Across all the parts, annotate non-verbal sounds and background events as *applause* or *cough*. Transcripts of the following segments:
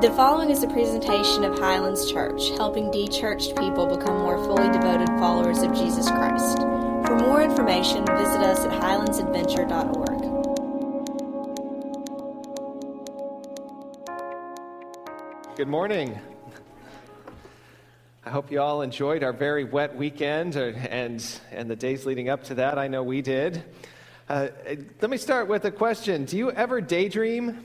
The following is a presentation of Highlands Church, helping de-churched people become more fully devoted followers of Jesus Christ. For more information, visit us at highlandsadventure.org. Good morning. I hope you all enjoyed our very wet weekend uh, and, and the days leading up to that. I know we did. Uh, let me start with a question Do you ever daydream?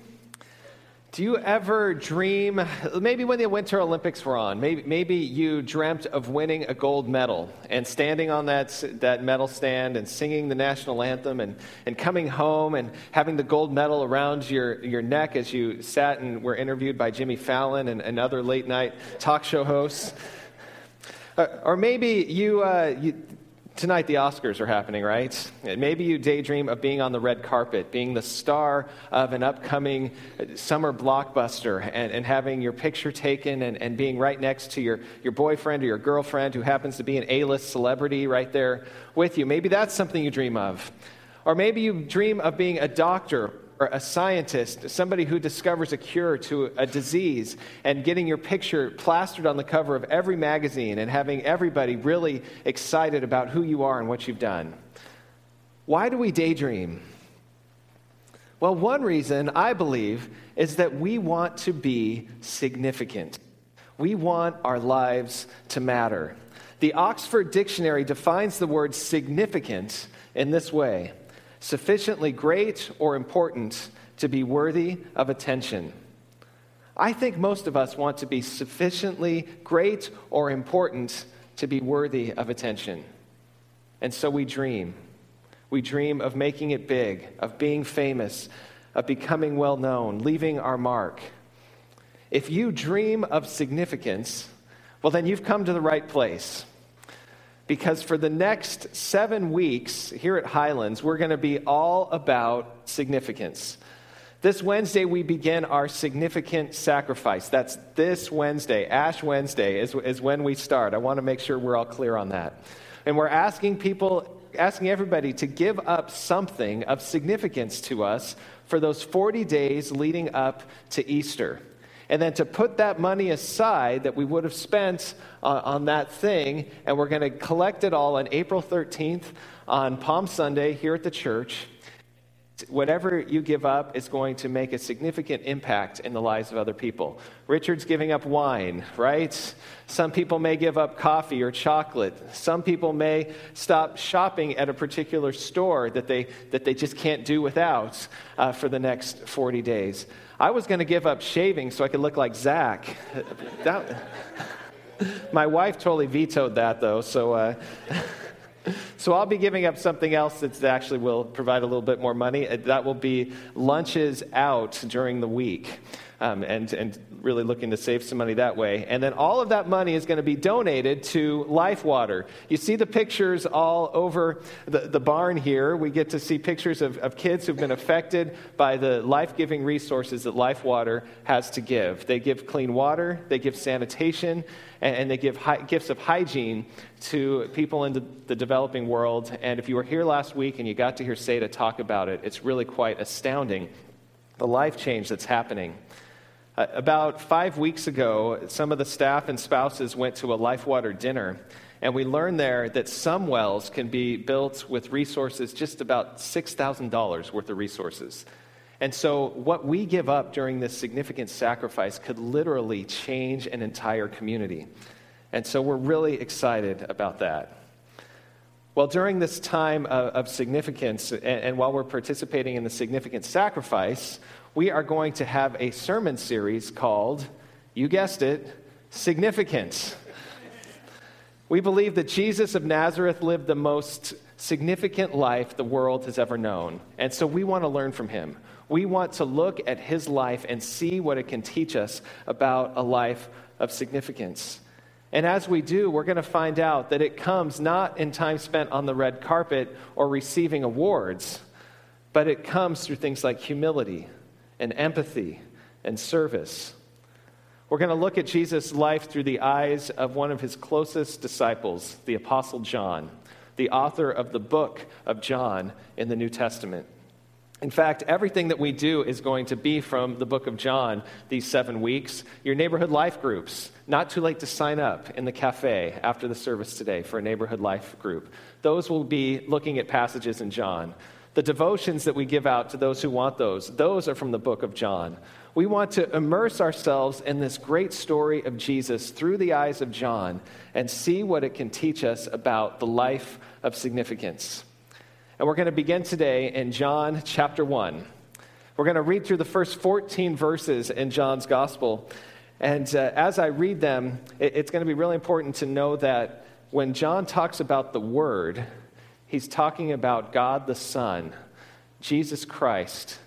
Do you ever dream, maybe when the Winter Olympics were on, maybe, maybe you dreamt of winning a gold medal and standing on that, that medal stand and singing the national anthem and, and coming home and having the gold medal around your, your neck as you sat and were interviewed by Jimmy Fallon and, and other late night talk show hosts? Uh, or maybe you, uh, you, Tonight, the Oscars are happening, right? Maybe you daydream of being on the red carpet, being the star of an upcoming summer blockbuster, and, and having your picture taken and, and being right next to your, your boyfriend or your girlfriend who happens to be an A list celebrity right there with you. Maybe that's something you dream of. Or maybe you dream of being a doctor or a scientist, somebody who discovers a cure to a disease, and getting your picture plastered on the cover of every magazine and having everybody really excited about who you are and what you've done. Why do we daydream? Well, one reason I believe is that we want to be significant. We want our lives to matter. The Oxford Dictionary defines the word significant in this way sufficiently great or important to be worthy of attention. I think most of us want to be sufficiently great or important to be worthy of attention. And so we dream. We dream of making it big, of being famous, of becoming well known, leaving our mark. If you dream of significance, well, then you've come to the right place because for the next seven weeks here at Highlands, we're going to be all about significance. This Wednesday, we begin our significant sacrifice. That's this Wednesday. Ash Wednesday is, is when we start. I want to make sure we're all clear on that. And we're asking people, asking everybody to give up something of significance to us for those 40 days leading up to Easter and then to put that money aside that we would have spent uh, on that thing, and we're going to collect it all on April 13th on Palm Sunday here at the church. Whatever you give up is going to make a significant impact in the lives of other people. Richard's giving up wine, right? Some people may give up coffee or chocolate. Some people may stop shopping at a particular store that they, that they just can't do without uh, for the next 40 days. I was going to give up shaving so I could look like Zach. *laughs* That, my wife totally vetoed that, though, so. Uh, *laughs* so I'll be giving up something else that actually will provide a little bit more money. That will be lunches out during the week um, and, and really looking to save some money that way. And then all of that money is going to be donated to Life Water. You see the pictures all over the, the barn here. We get to see pictures of, of kids who've been affected by the life giving resources that Life Water has to give. They give clean water, they give sanitation, and, and they give hi- gifts of hygiene to people in the, the developing world. And if you were here last week and you got to hear Seda talk about it, it's really quite astounding the life change that's happening. Uh, about five weeks ago, some of the staff and spouses went to a LifeWater dinner, and we learned there that some wells can be built with resources just about $6,000 worth of resources. And so, what we give up during this significant sacrifice could literally change an entire community. And so, we're really excited about that. Well, during this time of, significance, and while we're participating in the significant sacrifice, we are going to have a sermon series called, you guessed it, Significance. We believe that Jesus of Nazareth lived the most significant life the world has ever known. And so we want to learn from him. We want to look at his life and see what it can teach us about a life of significance. And as we do, we're going to find out that it comes not in time spent on the red carpet or receiving awards, but it comes through things like humility and empathy and service. We're going to look at Jesus' life through the eyes of one of his closest disciples, the Apostle John, the author of the book of John in the New Testament. In fact, everything that we do is going to be from the book of John these seven weeks. Your neighborhood life groups, not too late to sign up in the cafe after the service today for a neighborhood life group. Those will be looking at passages in John. The devotions that we give out to those who want those, those are from the book of John. We want to immerse ourselves in this great story of Jesus through the eyes of John and see what it can teach us about the life of significance. And we're going to begin today in John chapter 1. We're going to read through the first 14 verses in John's gospel. And uh, as I read them, it, it's going to be really important to know that when John talks about the Word, he's talking about God the Son, Jesus Christ.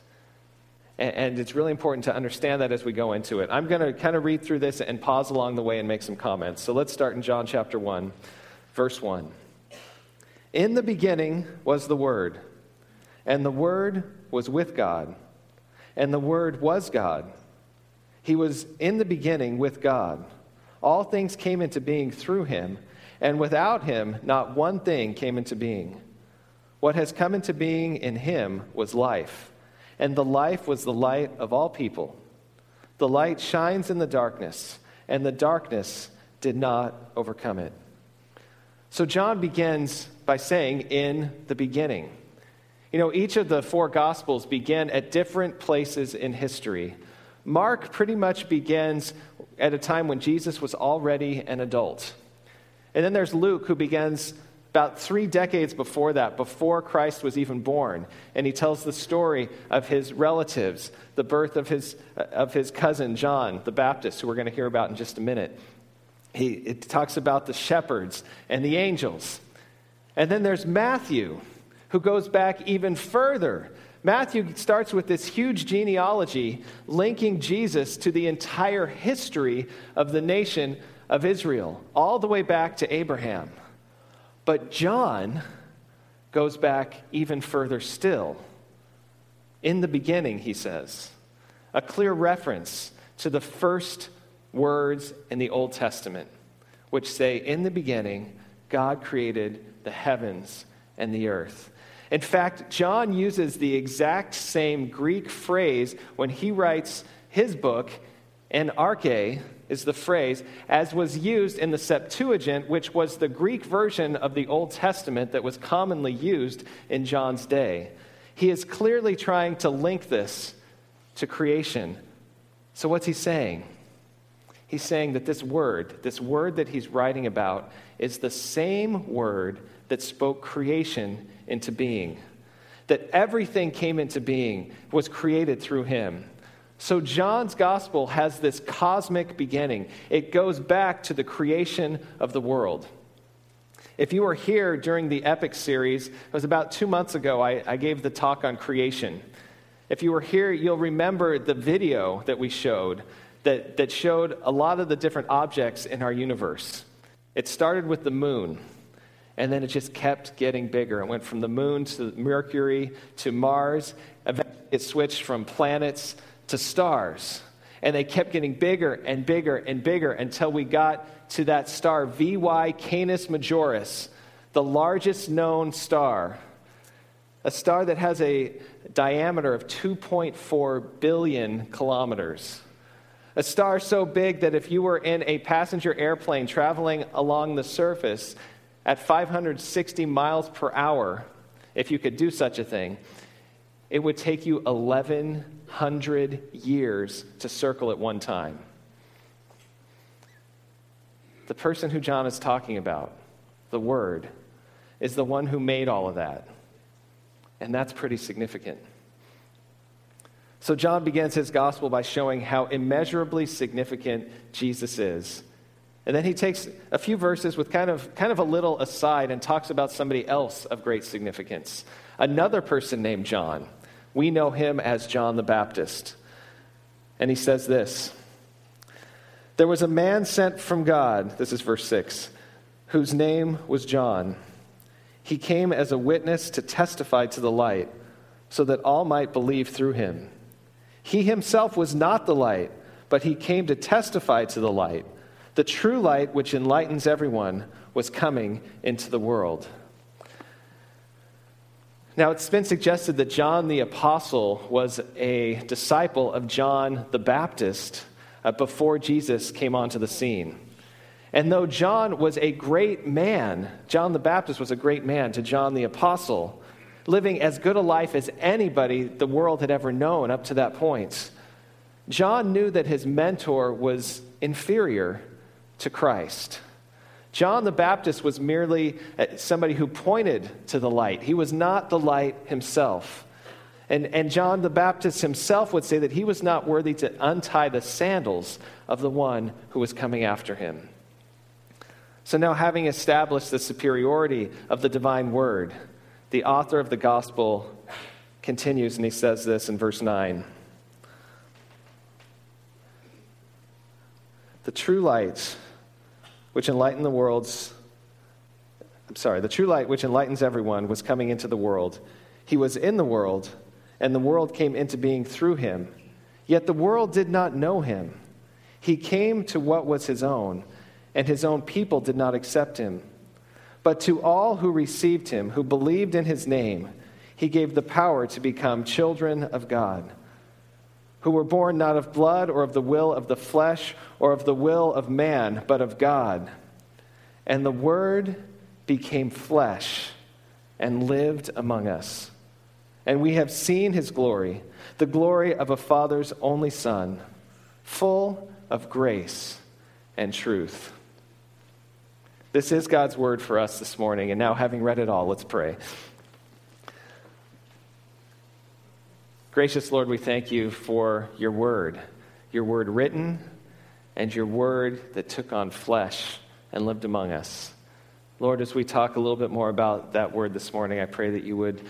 And, it's really important to understand that as we go into it. I'm going to kind of read through this and pause along the way and make some comments. So let's start in John chapter 1, verse 1. In the beginning was the Word, and the Word was with God, and the Word was God. He was in the beginning with God. All things came into being through him, and without him, not one thing came into being. What has come into being in him was life, and the life was the light of all people. The light shines in the darkness, and the darkness did not overcome it. So John begins by saying, in the beginning. You know, each of the four Gospels begin at different places in history. Mark pretty much begins at a time when Jesus was already an adult. And then there's Luke, who begins about three decades before that, before Christ was even born. And he tells the story of his relatives, the birth of his, of his cousin, John the Baptist, who we're going to hear about in just a minute. He, it talks about the shepherds and the angels. And then there's Matthew, who goes back even further. Matthew starts with this huge genealogy linking Jesus to the entire history of the nation of Israel, all the way back to Abraham. But John goes back even further still. In the beginning, he says, a clear reference to the first words in the Old Testament, which say, In the beginning, God created the heavens and the earth. In fact, John uses the exact same Greek phrase when he writes his book, en arche is the phrase, as was used in the Septuagint, which was the Greek version of the Old Testament that was commonly used in John's day. He is clearly trying to link this to creation. So, what's he saying? He's saying that this word, this word that he's writing about, is the same word that spoke creation into being. That everything came into being, was created through him. So, John's gospel has this cosmic beginning. It goes back to the creation of the world. If you were here during the Epic series, it was about two months ago, I, I, gave the talk on creation. If you were here, you'll remember the video that we showed that, that showed a lot of the different objects in our universe. It started with the moon. And then it just kept getting bigger. It went from the moon to Mercury to Mars. Eventually, it switched from planets to stars. And they kept getting bigger and bigger and bigger until we got to that star, VY Canis Majoris, the largest known star. A star that has a diameter of 2.4 billion kilometers. A star so big that if you were in a passenger airplane traveling along the surface, at 560 miles per hour, if you could do such a thing, it would take you 1,100 years to circle at one time. The person who John is talking about, the Word, is the one who made all of that. And that's pretty significant. So, John begins his gospel by showing how immeasurably significant Jesus is and then he takes a few verses with kind of, kind of a little aside and talks about somebody else of great significance. Another person named John. We know him as John the Baptist. And he says this There was a man sent from God, this is verse 6, whose name was John. He came as a witness to testify to the light, so that all might believe through him. He himself was not the light, but he came to testify to the light. The true light, which enlightens everyone, was coming into the world. Now, it's been suggested that John the Apostle was a disciple of John the Baptist uh, before Jesus came onto the scene. And though John was a great man, John the Baptist was a great man to John the Apostle, living as good a life as anybody the world had ever known up to that point. John knew that his mentor was inferior to Christ. John the Baptist was merely uh, somebody who pointed to the light. He was not the light himself. And, and John the Baptist himself would say that he was not worthy to untie the sandals of the one who was coming after him. So now, having established the superiority of the divine word, the author of the gospel continues and he says this in verse 9 The true light which enlighten the world's I'm sorry, the true light which enlightens everyone was coming into the world. He was in the world, and the world came into being through him. Yet the world did not know him. He came to what was his own, and his own people did not accept him. But to all who received him, who believed in his name, he gave the power to become children of God who were born not of blood or of the will of the flesh or of the will of man, but of God. And the Word became flesh and lived among us. And we have seen his glory, the glory of a Father's only Son, full of grace and truth. This is God's word for us this morning. And now, having read it all, let's pray. Gracious Lord, we thank you for your word, your word written, and your word that took on flesh and lived among us. Lord, as we talk a little bit more about that word this morning, I pray that you would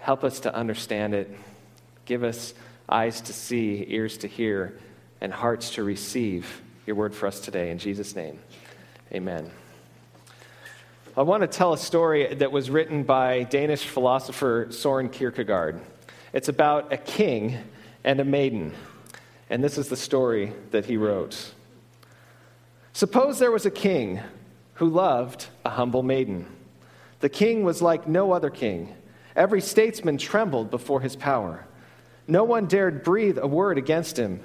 help us to understand it, give us eyes to see, ears to hear, and hearts to receive your word for us today. In Jesus' name, amen. I want to tell a story that was written by Danish philosopher Soren Kierkegaard. It's about a king and a maiden. And this is the story that he wrote. Suppose there was a king who loved a humble maiden. The king was like no other king. Every statesman trembled before his power. No one dared breathe a word against him,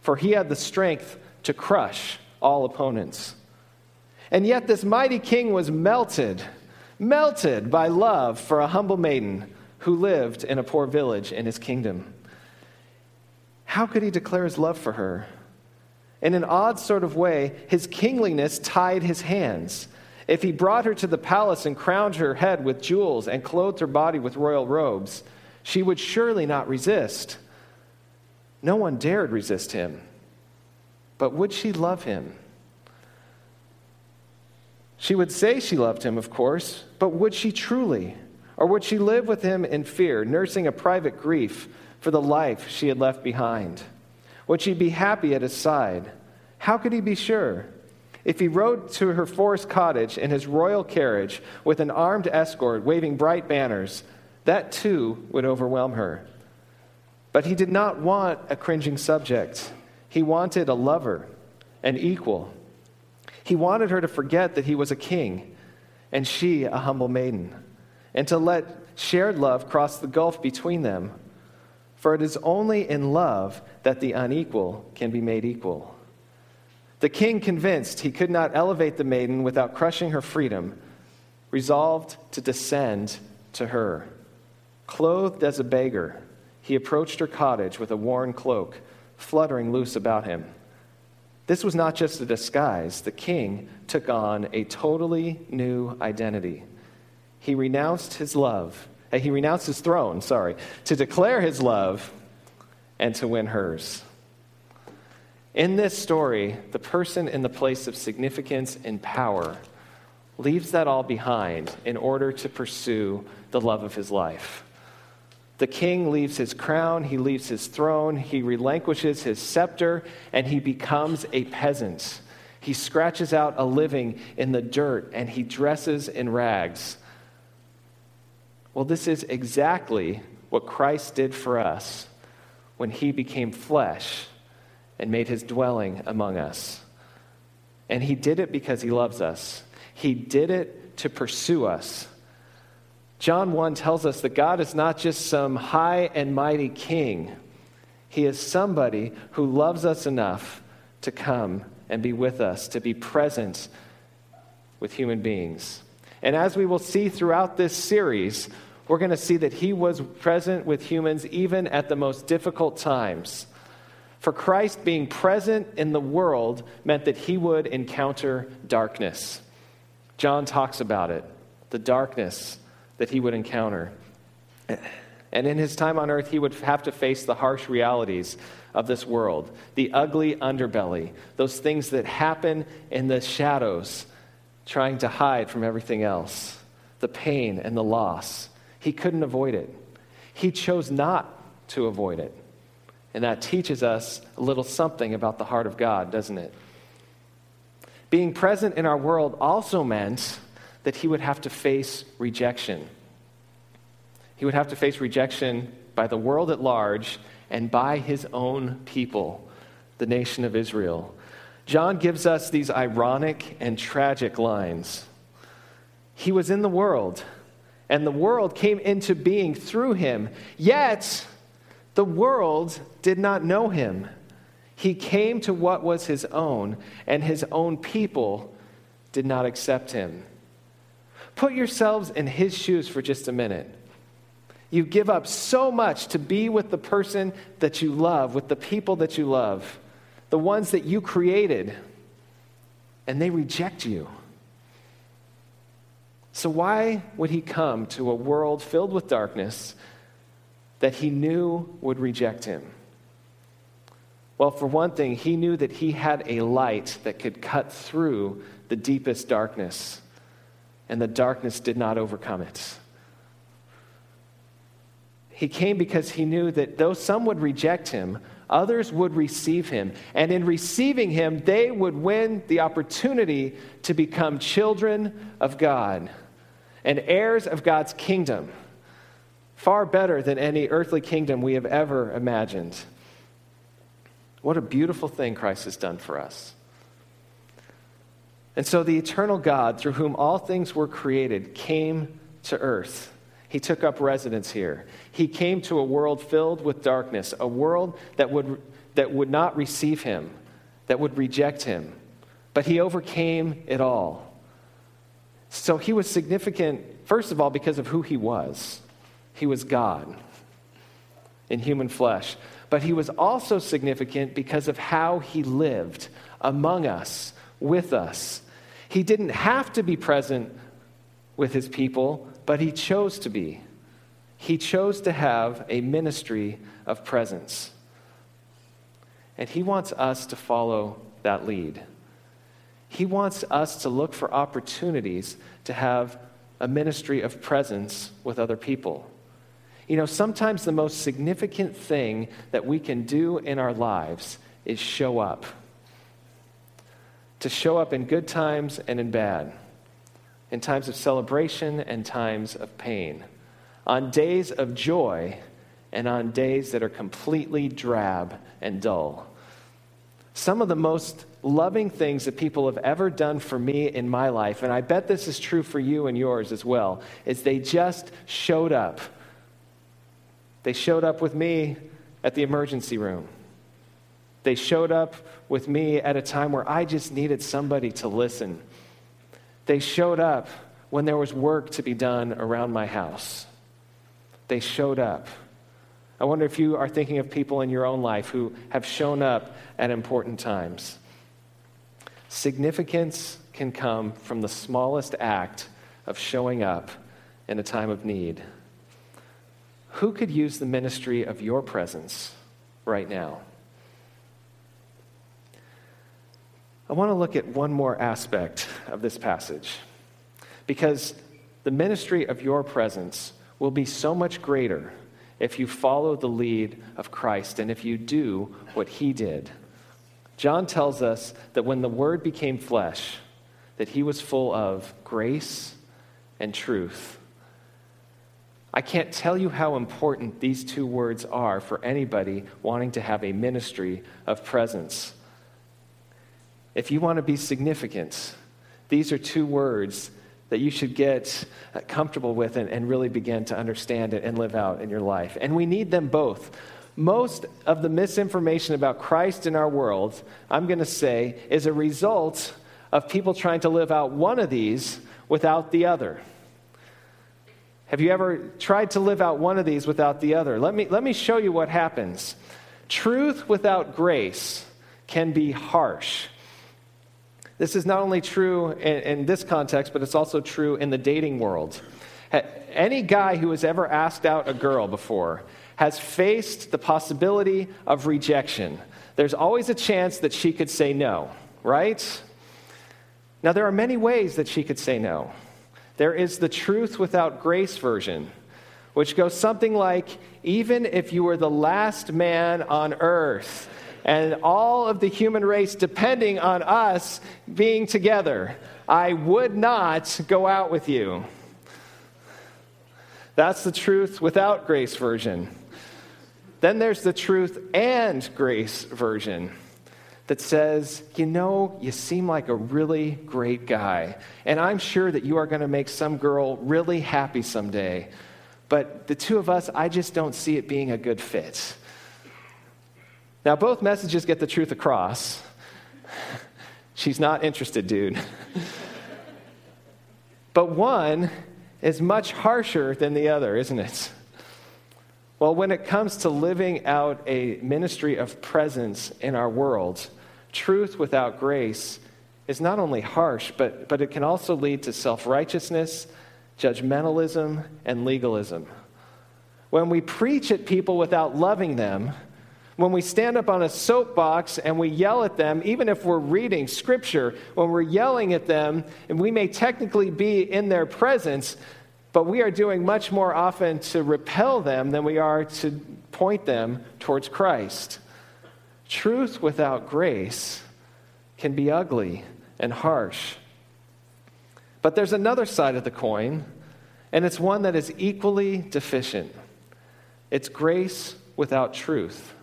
for he had the strength to crush all opponents. And yet, this mighty king was melted, melted by love for a humble maiden who lived in a poor village in his kingdom. How could he declare his love for her? In an odd sort of way, his kingliness tied his hands. If he brought her to the palace and crowned her head with jewels and clothed her body with royal robes, she would surely not resist. No one dared resist him. But would she love him? She would say she loved him, of course, but would she truly? Or would she live with him in fear, nursing a private grief for the life she had left behind? Would she be happy at his side? How could he be sure? If he rode to her forest cottage in his royal carriage with an armed escort waving bright banners, that too would overwhelm her. But he did not want a cringing subject. He wanted a lover, an equal. He wanted her to forget that he was a king and she a humble maiden and to let shared love cross the gulf between them. For it is only in love that the unequal can be made equal. The king, convinced he could not elevate the maiden without crushing her freedom, resolved to descend to her. Clothed as a beggar, he approached her cottage with a worn cloak fluttering loose about him. This was not just a disguise, the king took on a totally new identity he renounced his love. Uh, he renounced his throne, sorry, to declare his love and to win hers. In this story, the person in the place of significance and power leaves that all behind in order to pursue the love of his life. The king leaves his crown, he leaves his throne, he relinquishes his scepter, and he becomes a peasant. He scratches out a living in the dirt and he dresses in rags well, this is exactly what Christ did for us when he became flesh and made his dwelling among us. And he did it because he loves us, he did it to pursue us. John 1 tells us that God is not just some high and mighty king, He is somebody who loves us enough to come and be with us, to be present with human beings. And as we will see throughout this series, we're going to see that He was present with humans even at the most difficult times. For Christ being present in the world meant that He would encounter darkness. John talks about it the darkness that he would encounter. And in his time on earth, he would have to face the harsh realities of this world the ugly underbelly, those things that happen in the shadows, trying to hide from everything else, the pain and the loss. He couldn't avoid it. He chose not to avoid it. And that teaches us a little something about the heart of God, doesn't it? Being present in our world also meant that he would have to face rejection. He would have to face rejection by the world at large and by his own people, the nation of Israel. John gives us these ironic and tragic lines. He was in the world, and the world came into being through him, yet the world did not know him. He came to what was his own, and his own people did not accept him. Put yourselves in his shoes for just a minute. You give up so much to be with the person that you love, with the people that you love, the ones that you created, and they reject you. So, why would he come to a world filled with darkness that he knew would reject him? Well, for one thing, he knew that he had a light that could cut through the deepest darkness and the darkness did not overcome it. He came because he knew that though some would reject him, others would receive him. And in receiving him, they would win the opportunity to become children of God and heirs of God's kingdom, far better than any earthly kingdom we have ever imagined. What a beautiful thing Christ has done for us. And so the eternal God, through whom all things were created, came to earth. He took up residence here. He came to a world filled with darkness, a world that would, that would not receive him, that would reject him. But he overcame it all. So he was significant, first of all, because of who he was. He was God in human flesh. But he was also significant because of how he lived among us with us. He didn't have to be present with his people, but he chose to be. He chose to have a ministry of presence. And he wants us to follow that lead. He wants us to look for opportunities to have a ministry of presence with other people. You know, sometimes the most significant thing that we can do in our lives is show up to show up in good times and in bad, in times of celebration and times of pain, on days of joy and on days that are completely drab and dull. Some of the most loving things that people have ever done for me in my life, and I bet this is true for you and yours as well, is they just showed up. They showed up with me at the emergency room. They showed up with me at a time where I just needed somebody to listen. They showed up when there was work to be done around my house. They showed up. I wonder if you are thinking of people in your own life who have shown up at important times. Significance can come from the smallest act of showing up in a time of need. Who could use the ministry of your presence right now? I want to look at one more aspect of this passage because the ministry of your presence will be so much greater if you follow the lead of Christ and if you do what he did. John tells us that when the word became flesh, that he was full of grace and truth. I can't tell you how important these two words are for anybody wanting to have a ministry of presence. If you want to be significant, these are two words that you should get comfortable with and, and really begin to understand it and live out in your life. And we need them both. Most of the misinformation about Christ in our world, I'm going to say, is a result of people trying to live out one of these without the other. Have you ever tried to live out one of these without the other? Let me, let me show you what happens. Truth without grace can be harsh. This is not only true in, in, this context, but it's also true in the dating world. Any guy who has ever asked out a girl before has faced the possibility of rejection. There's always a chance that she could say no, right? Now, there are many ways that she could say no. There is the truth without grace version, which goes something like Even if you were the last man on earth, and all of the human race depending on us being together. I would not go out with you. That's the truth without grace version. Then there's the truth and grace version that says, you know, you seem like a really great guy, and I'm sure that you are going to make some girl really happy someday. But the two of us, I just don't see it being a good fit. Now, both messages get the truth across. *laughs* She's not interested, dude. *laughs* but one is much harsher than the other, isn't it? Well, when it comes to living out a ministry of presence in our world, truth without grace is not only harsh, but, but it can also lead to self righteousness, judgmentalism, and legalism. When we preach at people without loving them, when we stand up on a soapbox and we yell at them, even if we're reading scripture, when we're yelling at them, and we may technically be in their presence, but we are doing much more often to repel them than we are to point them towards Christ. Truth without grace can be ugly and harsh. But there's another side of the coin, and it's one that is equally deficient it's grace without truth.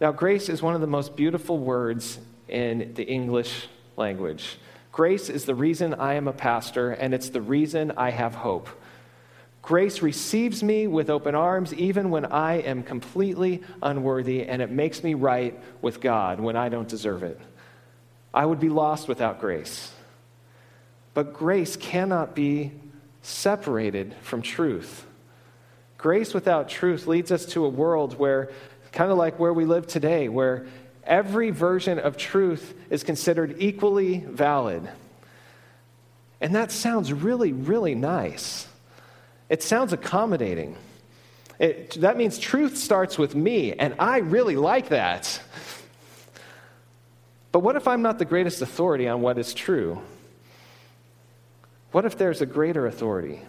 Now, grace is one of the most beautiful words in the English language. Grace is the reason I am a pastor, and it's the reason I have hope. Grace receives me with open arms even when I am completely unworthy, and it makes me right with God when I don't deserve it. I would be lost without grace. But grace cannot be separated from truth. Grace without truth leads us to a world where kind of like where we live today, where every version of truth is considered equally valid. And that sounds really, really nice. It sounds accommodating. It, that means truth starts with me, and I really like that. But what if I'm not the greatest authority on what is true? What if there's a greater authority?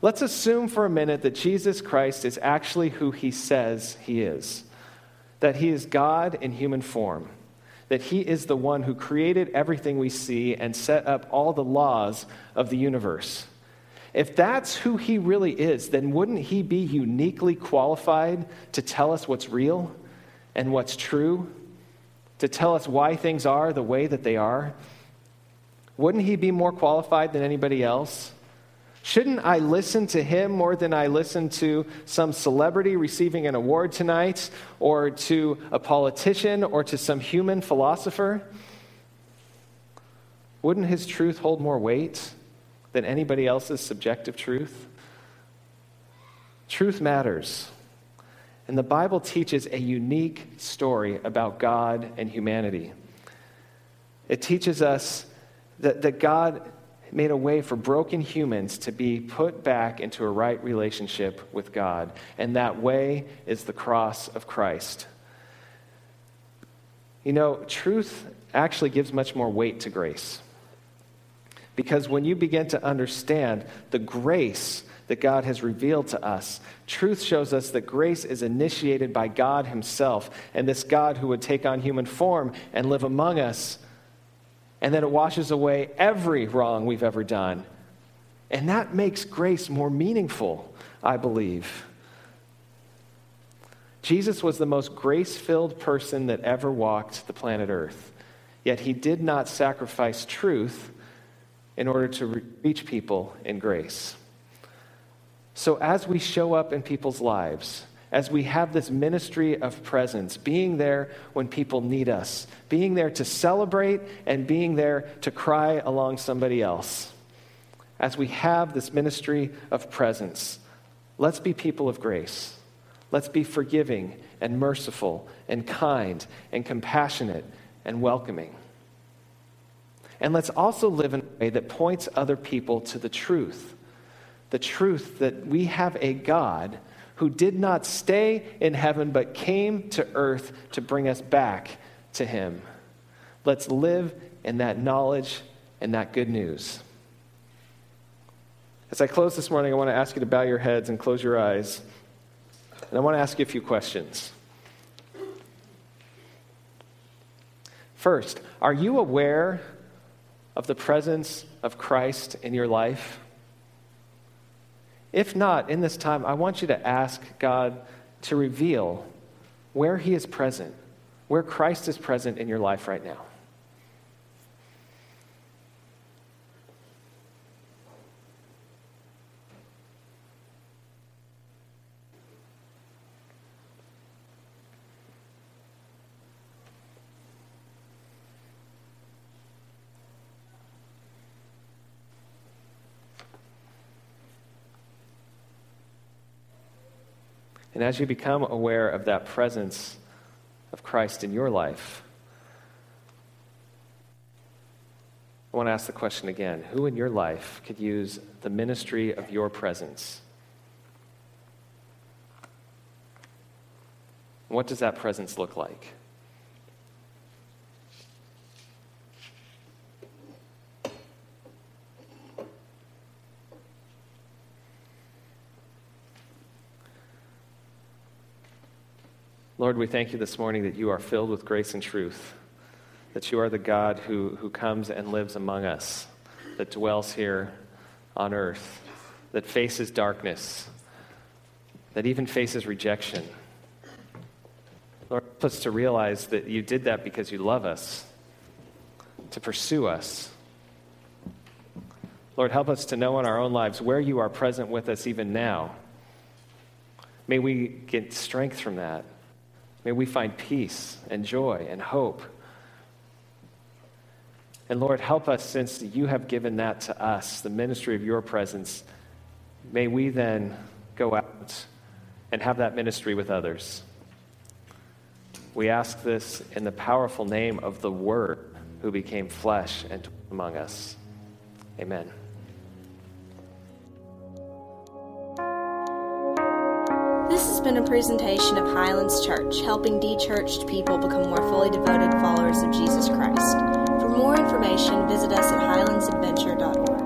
Let's assume for a minute that Jesus Christ is actually who he says he is, that he is God in human form, that he is the one who created everything we see and set up all the laws of the universe. If that's who he really is, then wouldn't he be uniquely qualified to tell us what's real and what's true? To tell us why things are the way that they are? Wouldn't he be more qualified than anybody else? Shouldn't I listen to him more than I listen to some celebrity receiving an award tonight, or to a politician, or to some human philosopher? Wouldn't his truth hold more weight than anybody else's subjective truth? Truth matters. And the Bible teaches a unique story about God and humanity. It teaches us that, that God made a way for broken humans to be put back into a right relationship with God. And that way is the cross of Christ. You know, truth actually gives much more weight to grace. Because when you begin to understand the grace that God has revealed to us, truth shows us that grace is initiated by God Himself. And this God who would take on human form and live among us and that it washes away every wrong we've ever done. And that makes grace more meaningful, I believe. Jesus was the most grace filled person that ever walked the planet Earth, yet he did not sacrifice truth in order to reach people in grace. So, as we show up in people's lives, as we have this ministry of presence, being there when people need us, being there to celebrate and being there to cry along somebody else, as we have this ministry of presence, let's be people of grace. Let's be forgiving and merciful and kind and compassionate and welcoming. And let's also live in a way that points other people to the truth the truth that we have a God who did not stay in heaven but came to earth to bring us back to Him. Let's live in that knowledge and that good news. As I close this morning, I want to ask you to bow your heads and close your eyes. And I want to ask you a few questions. First, are you aware of the presence of Christ in your life? If not, in this time, I want you to ask God to reveal where He is present, where Christ is present in your life right now. And as you become aware of that presence of Christ in your life, I want to ask the question again Who in your life could use the ministry of your presence? What does that presence look like? Lord, we thank you this morning that you are filled with grace and truth, that you are the God who, who comes and lives among us, that dwells here on earth, that faces darkness, that even faces rejection. Lord, help us to realize that you did that because you love us, to pursue us. Lord, help us to know in our own lives where you are present with us even now. May we get strength from that. May we find peace and joy and hope. And Lord, help us since you have given that to us, the ministry of your presence. May we then go out and have that ministry with others. We ask this in the powerful name of the Word who became flesh and among us. Amen. been a presentation of Highlands Church, helping de churched people become more fully devoted followers of Jesus Christ. For more information, visit us at highlandsadventure.org.